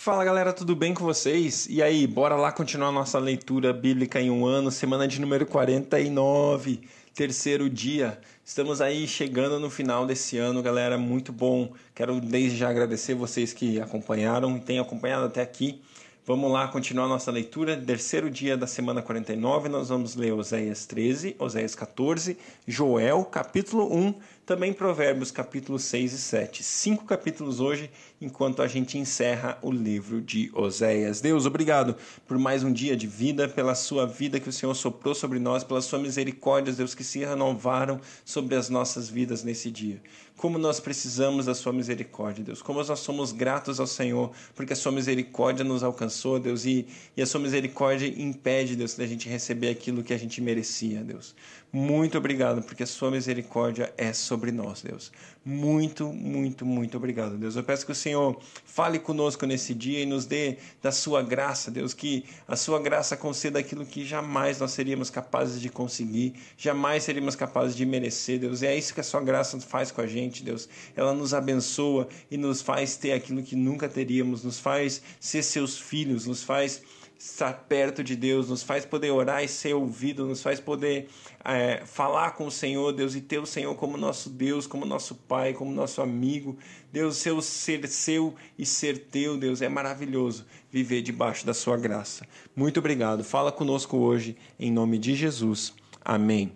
Fala galera, tudo bem com vocês? E aí, bora lá continuar nossa leitura bíblica em um ano, semana de número 49, terceiro dia. Estamos aí chegando no final desse ano, galera, muito bom. Quero desde já agradecer vocês que acompanharam e têm acompanhado até aqui. Vamos lá continuar nossa leitura. Terceiro dia da semana 49, nós vamos ler Oséias 13, Oséias 14, Joel, capítulo 1, também Provérbios, capítulo 6 e 7. Cinco capítulos hoje, enquanto a gente encerra o livro de Oséias. Deus, obrigado por mais um dia de vida, pela sua vida que o Senhor soprou sobre nós, pelas suas misericórdias, Deus, que se renovaram sobre as nossas vidas nesse dia. Como nós precisamos da sua misericórdia, Deus. Como nós somos gratos ao Senhor, porque a sua misericórdia nos alcançou, Deus, e, e a sua misericórdia impede, Deus, da gente receber aquilo que a gente merecia, Deus. Muito obrigado, porque a sua misericórdia é sobre nós, Deus. Muito, muito, muito obrigado, Deus. Eu peço que o Senhor fale conosco nesse dia e nos dê da sua graça, Deus, que a sua graça conceda aquilo que jamais nós seríamos capazes de conseguir, jamais seríamos capazes de merecer, Deus. E é isso que a sua graça faz com a gente, Deus. Ela nos abençoa e nos faz ter aquilo que nunca teríamos, nos faz ser seus filhos, nos faz estar perto de Deus, nos faz poder orar e ser ouvido, nos faz poder é, falar com o Senhor, Deus, e ter o Senhor como nosso Deus, como nosso Pai, como nosso amigo. Deus, seu ser seu e ser teu, Deus, é maravilhoso viver debaixo da sua graça. Muito obrigado. Fala conosco hoje, em nome de Jesus. Amém.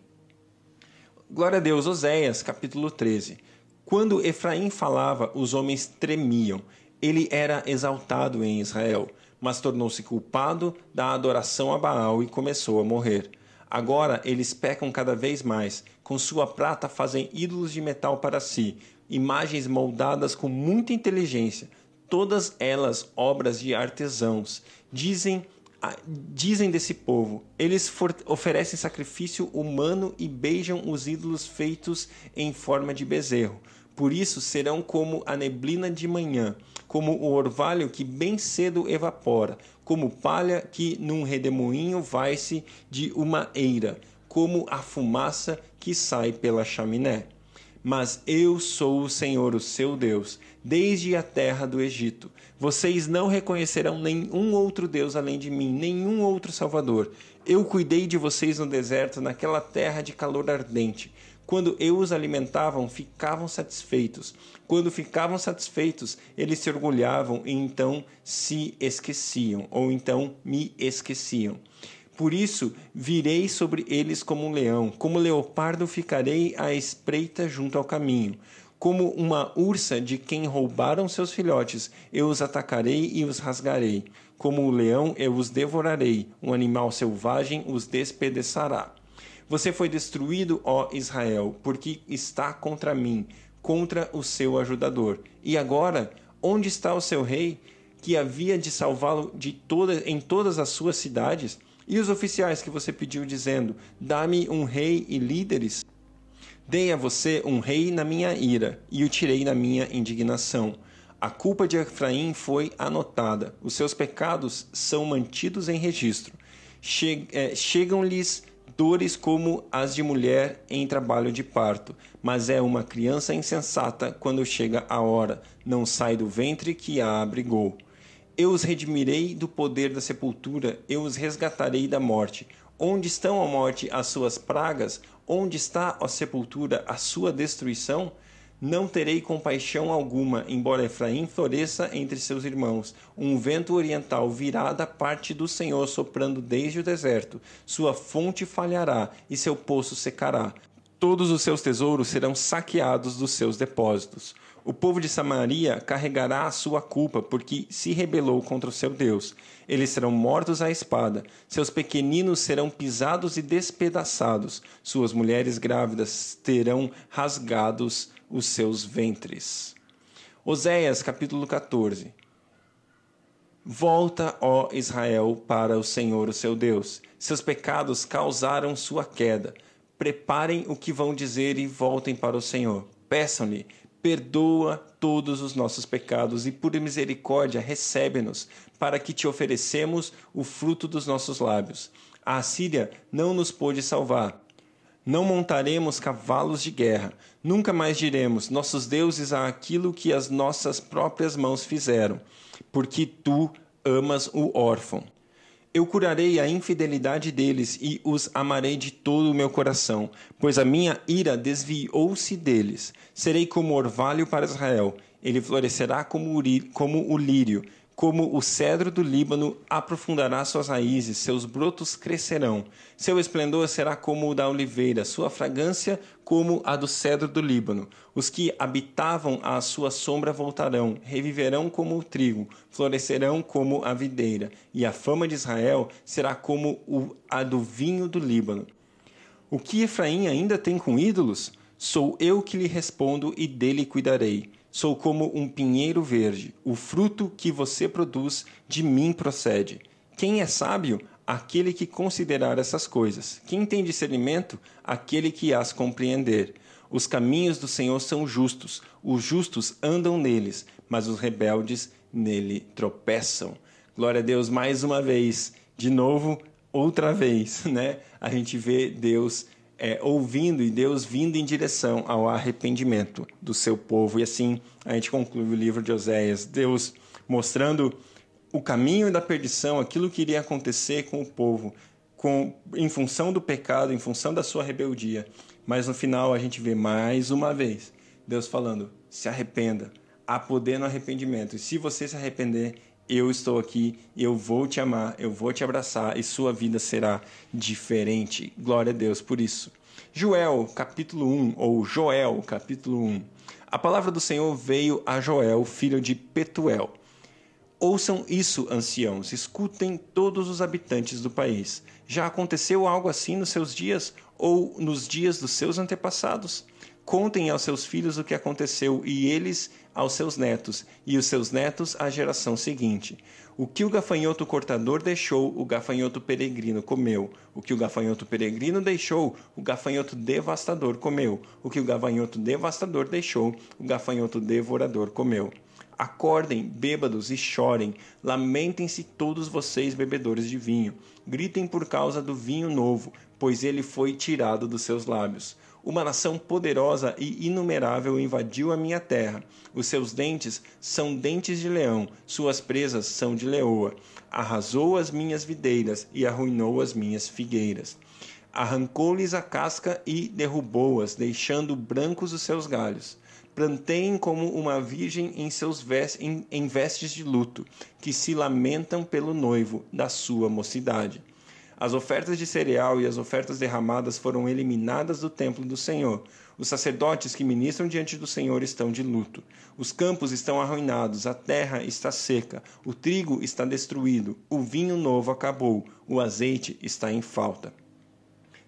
Glória a Deus, Oséias, capítulo 13. Quando Efraim falava, os homens tremiam. Ele era exaltado em Israel mas tornou-se culpado da adoração a Baal e começou a morrer. Agora eles pecam cada vez mais. Com sua prata fazem ídolos de metal para si, imagens moldadas com muita inteligência, todas elas obras de artesãos. Dizem dizem desse povo: eles oferecem sacrifício humano e beijam os ídolos feitos em forma de bezerro. Por isso serão como a neblina de manhã, como o orvalho que bem cedo evapora, como palha que num redemoinho vai-se de uma eira, como a fumaça que sai pela chaminé. Mas eu sou o Senhor, o seu Deus, desde a terra do Egito. Vocês não reconhecerão nenhum outro Deus além de mim, nenhum outro Salvador. Eu cuidei de vocês no deserto, naquela terra de calor ardente. Quando eu os alimentavam, ficavam satisfeitos. Quando ficavam satisfeitos, eles se orgulhavam e então se esqueciam, ou então me esqueciam. Por isso, virei sobre eles como um leão, como leopardo ficarei à espreita junto ao caminho. Como uma ursa de quem roubaram seus filhotes, eu os atacarei e os rasgarei. Como o leão, eu os devorarei, um animal selvagem os despedaçará. Você foi destruído, ó Israel, porque está contra mim, contra o seu ajudador. E agora, onde está o seu rei, que havia de salvá-lo de toda, em todas as suas cidades? E os oficiais que você pediu, dizendo: Dá-me um rei e líderes? Dei a você um rei na minha ira, e o tirei na minha indignação. A culpa de Efraim foi anotada, os seus pecados são mantidos em registro. É, Chegam-lhes dores como as de mulher em trabalho de parto, mas é uma criança insensata quando chega a hora, não sai do ventre que a abrigou. Eu os redimirei do poder da sepultura, eu os resgatarei da morte. Onde estão a morte as suas pragas? Onde está a sepultura a sua destruição? Não terei compaixão alguma, embora Efraim floresça entre seus irmãos. Um vento oriental virá da parte do Senhor soprando desde o deserto. Sua fonte falhará e seu poço secará. Todos os seus tesouros serão saqueados dos seus depósitos. O povo de Samaria carregará a sua culpa, porque se rebelou contra o seu Deus. Eles serão mortos à espada, seus pequeninos serão pisados e despedaçados, suas mulheres grávidas terão rasgados os seus ventres. Oséias capítulo 14 Volta, ó Israel, para o Senhor, o seu Deus. Seus pecados causaram sua queda. Preparem o que vão dizer e voltem para o Senhor. Peçam-lhe, perdoa todos os nossos pecados e por misericórdia recebe-nos, para que te oferecemos o fruto dos nossos lábios. A Assíria não nos pôde salvar, Não montaremos cavalos de guerra. Nunca mais diremos: Nossos deuses a aquilo que as nossas próprias mãos fizeram, porque tu amas o órfão. Eu curarei a infidelidade deles e os amarei de todo o meu coração, pois a minha ira desviou-se deles. Serei como orvalho para Israel, ele florescerá como o lírio como o cedro do Líbano aprofundará suas raízes, seus brotos crescerão. Seu esplendor será como o da oliveira, sua fragrância como a do cedro do Líbano. Os que habitavam à sua sombra voltarão, reviverão como o trigo, florescerão como a videira, e a fama de Israel será como a do vinho do Líbano. O que Efraim ainda tem com ídolos? Sou eu que lhe respondo e dele cuidarei. Sou como um pinheiro verde. O fruto que você produz de mim procede. Quem é sábio? Aquele que considerar essas coisas. Quem tem discernimento? Aquele que as compreender. Os caminhos do Senhor são justos. Os justos andam neles, mas os rebeldes nele tropeçam. Glória a Deus mais uma vez. De novo, outra vez, né? A gente vê Deus é, ouvindo e Deus vindo em direção ao arrependimento do seu povo. E assim a gente conclui o livro de Oséias. Deus mostrando o caminho da perdição, aquilo que iria acontecer com o povo, com, em função do pecado, em função da sua rebeldia. Mas no final a gente vê mais uma vez Deus falando: se arrependa, há poder no arrependimento. E se você se arrepender, eu estou aqui, eu vou te amar, eu vou te abraçar e sua vida será diferente. Glória a Deus por isso. Joel, capítulo 1, ou Joel, capítulo 1. A palavra do Senhor veio a Joel, filho de Petuel. Ouçam isso, anciãos, escutem todos os habitantes do país. Já aconteceu algo assim nos seus dias ou nos dias dos seus antepassados? Contem aos seus filhos o que aconteceu e eles aos seus netos, e os seus netos à geração seguinte. O que o gafanhoto cortador deixou, o gafanhoto peregrino comeu. O que o gafanhoto peregrino deixou, o gafanhoto devastador comeu. O que o gafanhoto devastador deixou, o gafanhoto devorador comeu. Acordem, bêbados, e chorem. Lamentem-se todos vocês, bebedores de vinho. Gritem por causa do vinho novo, pois ele foi tirado dos seus lábios. Uma nação poderosa e inumerável invadiu a minha terra. Os seus dentes são dentes de leão, suas presas são de leoa. Arrasou as minhas videiras e arruinou as minhas figueiras. Arrancou-lhes a casca e derrubou-as, deixando brancos os seus galhos. Planteiem como uma virgem em seus em, em vestes de luto, que se lamentam pelo noivo da sua mocidade. As ofertas de cereal e as ofertas derramadas foram eliminadas do templo do Senhor. Os sacerdotes que ministram diante do Senhor estão de luto. Os campos estão arruinados, a terra está seca, o trigo está destruído, o vinho novo acabou, o azeite está em falta.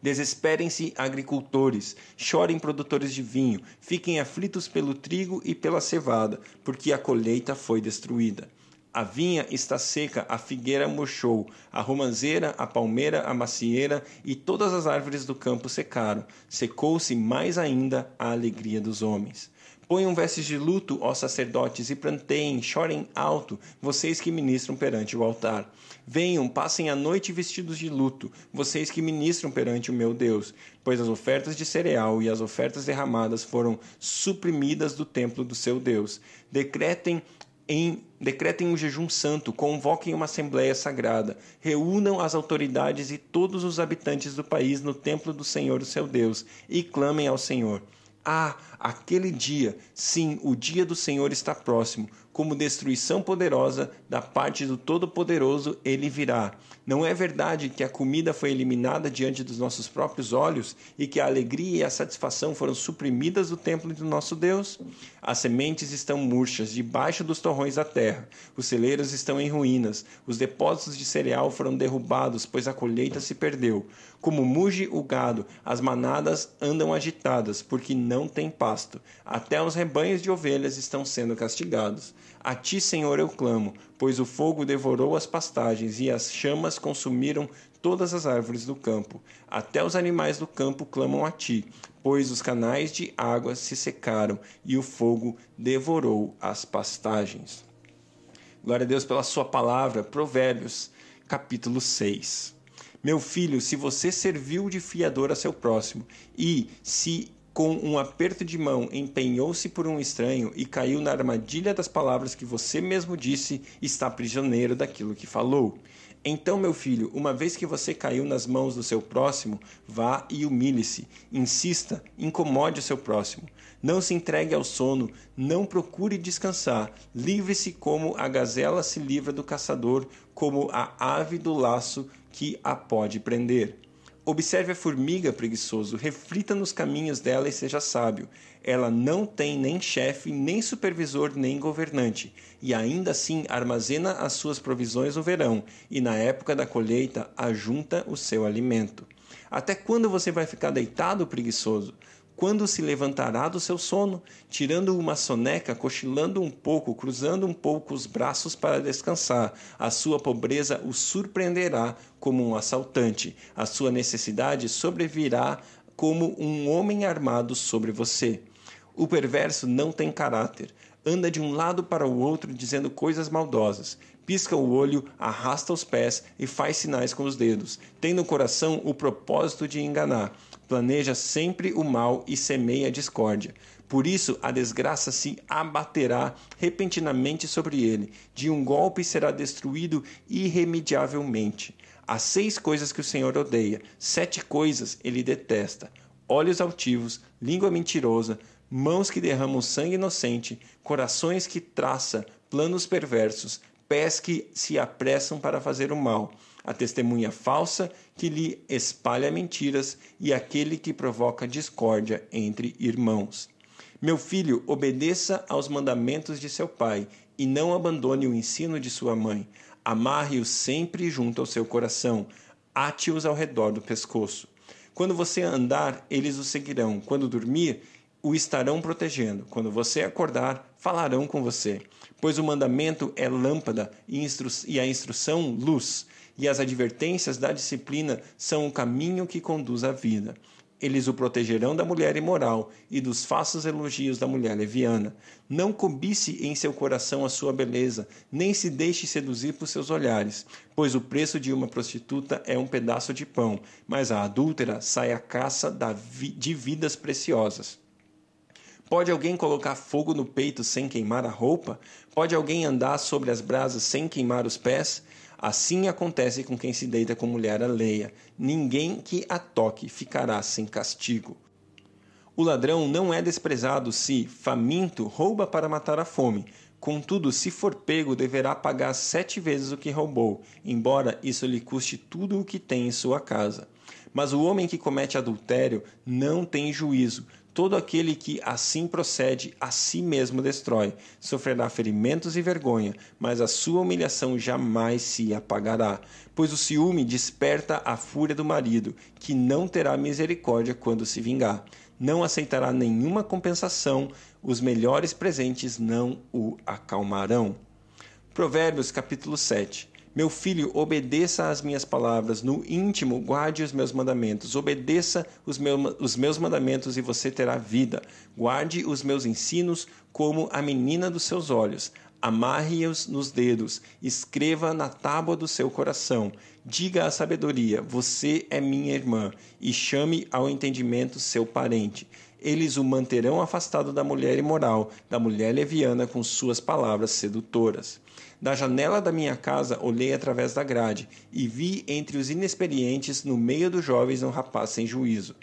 Desesperem-se agricultores, chorem produtores de vinho, fiquem aflitos pelo trigo e pela cevada, porque a colheita foi destruída. A vinha está seca, a figueira murchou, a romanzeira, a palmeira, a macieira e todas as árvores do campo secaram. Secou-se mais ainda a alegria dos homens. Ponham vestes de luto, ó sacerdotes, e planteiem, chorem alto, vocês que ministram perante o altar. Venham, passem a noite vestidos de luto, vocês que ministram perante o meu Deus, pois as ofertas de cereal e as ofertas derramadas foram suprimidas do templo do seu Deus. Decretem em, decretem um jejum santo, convoquem uma assembleia sagrada, reúnam as autoridades e todos os habitantes do país no templo do Senhor, o seu Deus, e clamem ao Senhor. Ah, aquele dia, sim, o dia do Senhor está próximo como destruição poderosa da parte do Todo-Poderoso ele virá. Não é verdade que a comida foi eliminada diante dos nossos próprios olhos e que a alegria e a satisfação foram suprimidas do templo do nosso Deus? As sementes estão murchas debaixo dos torrões da terra, os celeiros estão em ruínas, os depósitos de cereal foram derrubados, pois a colheita se perdeu. Como muge o gado, as manadas andam agitadas, porque não tem pasto. Até os rebanhos de ovelhas estão sendo castigados. A ti, Senhor, eu clamo, pois o fogo devorou as pastagens e as chamas consumiram todas as árvores do campo. Até os animais do campo clamam a ti, pois os canais de água se secaram e o fogo devorou as pastagens. Glória a Deus pela sua palavra, Provérbios, capítulo 6. Meu filho, se você serviu de fiador a seu próximo e se com um aperto de mão empenhou-se por um estranho e caiu na armadilha das palavras que você mesmo disse, está prisioneiro daquilo que falou. Então, meu filho, uma vez que você caiu nas mãos do seu próximo, vá e humilhe-se, insista, incomode o seu próximo. Não se entregue ao sono, não procure descansar. Livre-se como a gazela se livra do caçador, como a ave do laço que a pode prender. Observe a formiga, preguiçoso, reflita nos caminhos dela e seja sábio. Ela não tem nem chefe, nem supervisor, nem governante, e ainda assim armazena as suas provisões no verão, e na época da colheita ajunta o seu alimento. Até quando você vai ficar deitado, preguiçoso? Quando se levantará do seu sono, tirando uma soneca, cochilando um pouco, cruzando um pouco os braços para descansar, a sua pobreza o surpreenderá como um assaltante, a sua necessidade sobrevirá como um homem armado sobre você. O perverso não tem caráter, anda de um lado para o outro dizendo coisas maldosas, pisca o olho, arrasta os pés e faz sinais com os dedos. Tem no coração o propósito de enganar planeja sempre o mal e semeia a discórdia. Por isso a desgraça se abaterá repentinamente sobre ele, de um golpe será destruído irremediavelmente. Há seis coisas que o Senhor odeia, sete coisas ele detesta: olhos altivos, língua mentirosa, mãos que derramam sangue inocente, corações que traça planos perversos, pés que se apressam para fazer o mal a testemunha falsa que lhe espalha mentiras e aquele que provoca discórdia entre irmãos. Meu filho, obedeça aos mandamentos de seu pai e não abandone o ensino de sua mãe. Amarre-os sempre junto ao seu coração, ate-os ao redor do pescoço. Quando você andar, eles o seguirão. Quando dormir, o estarão protegendo. Quando você acordar, falarão com você. Pois o mandamento é lâmpada e, a instrução luz e as advertências da disciplina são o caminho que conduz à vida. Eles o protegerão da mulher imoral e dos falsos elogios da mulher leviana. Não cobice em seu coração a sua beleza, nem se deixe seduzir por seus olhares, pois o preço de uma prostituta é um pedaço de pão, mas a adúltera sai à caça de vidas preciosas. Pode alguém colocar fogo no peito sem queimar a roupa? Pode alguém andar sobre as brasas sem queimar os pés? Assim acontece com quem se deita com mulher alheia. Ninguém que a toque ficará sem castigo. O ladrão não é desprezado se, faminto, rouba para matar a fome. Contudo, se for pego, deverá pagar sete vezes o que roubou, embora isso lhe custe tudo o que tem em sua casa. Mas o homem que comete adultério não tem juízo, Todo aquele que assim procede, a si mesmo destrói. Sofrerá ferimentos e vergonha, mas a sua humilhação jamais se apagará. Pois o ciúme desperta a fúria do marido, que não terá misericórdia quando se vingar. Não aceitará nenhuma compensação, os melhores presentes não o acalmarão. Provérbios capítulo 7. Meu filho, obedeça às minhas palavras, no íntimo guarde os meus mandamentos, obedeça os, meu, os meus mandamentos e você terá vida. Guarde os meus ensinos como a menina dos seus olhos. Amarre-os nos dedos, escreva na tábua do seu coração. Diga à sabedoria: Você é minha irmã, e chame ao entendimento seu parente. Eles o manterão afastado da mulher imoral, da mulher leviana com suas palavras sedutoras. Da janela da minha casa olhei através da grade e vi entre os inexperientes, no meio dos jovens, um rapaz sem juízo.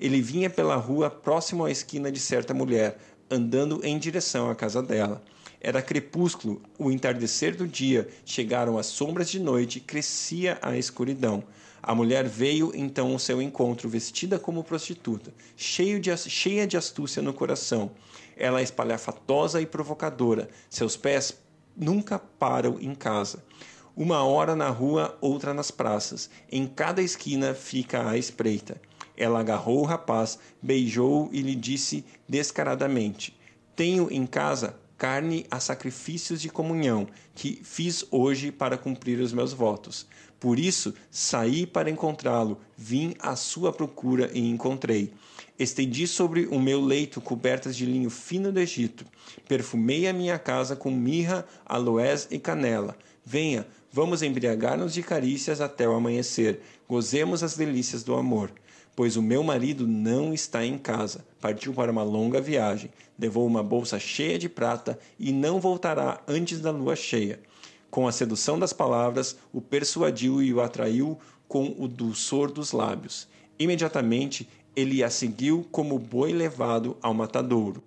Ele vinha pela rua próximo à esquina de certa mulher, andando em direção à casa dela. Era crepúsculo, o entardecer do dia, chegaram as sombras de noite, crescia a escuridão. A mulher veio então ao seu encontro, vestida como prostituta, de, cheia de astúcia no coração. Ela espalhafatosa e provocadora, seus pés nunca param em casa. Uma hora na rua, outra nas praças. Em cada esquina fica a espreita. Ela agarrou o rapaz, beijou-o e lhe disse descaradamente: Tenho em casa carne a sacrifícios de comunhão, que fiz hoje para cumprir os meus votos. Por isso saí para encontrá-lo, vim à sua procura e encontrei. Estendi sobre o meu leito cobertas de linho fino do Egito. Perfumei a minha casa com mirra, aloés e canela. Venha, Vamos embriagar-nos de carícias até o amanhecer. Gozemos as delícias do amor. Pois o meu marido não está em casa. Partiu para uma longa viagem. Levou uma bolsa cheia de prata e não voltará antes da lua cheia. Com a sedução das palavras, o persuadiu e o atraiu com o dulçor dos lábios. Imediatamente ele a seguiu como boi levado ao matadouro,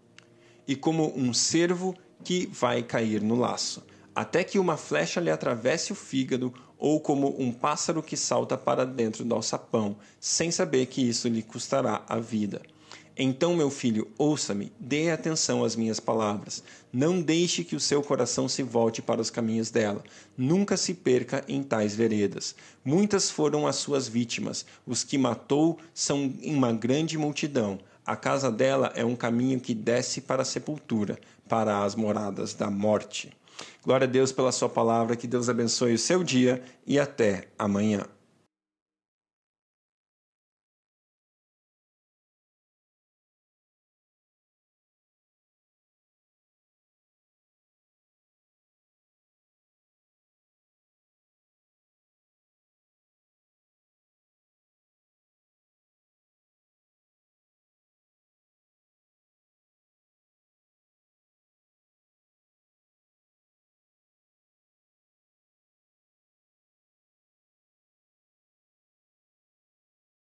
e como um cervo que vai cair no laço, até que uma flecha lhe atravesse o fígado, ou como um pássaro que salta para dentro do alçapão, sem saber que isso lhe custará a vida. Então, meu filho, ouça-me, dê atenção às minhas palavras. Não deixe que o seu coração se volte para os caminhos dela. Nunca se perca em tais veredas. Muitas foram as suas vítimas. Os que matou são uma grande multidão. A casa dela é um caminho que desce para a sepultura, para as moradas da morte. Glória a Deus pela sua palavra, que Deus abençoe o seu dia e até amanhã.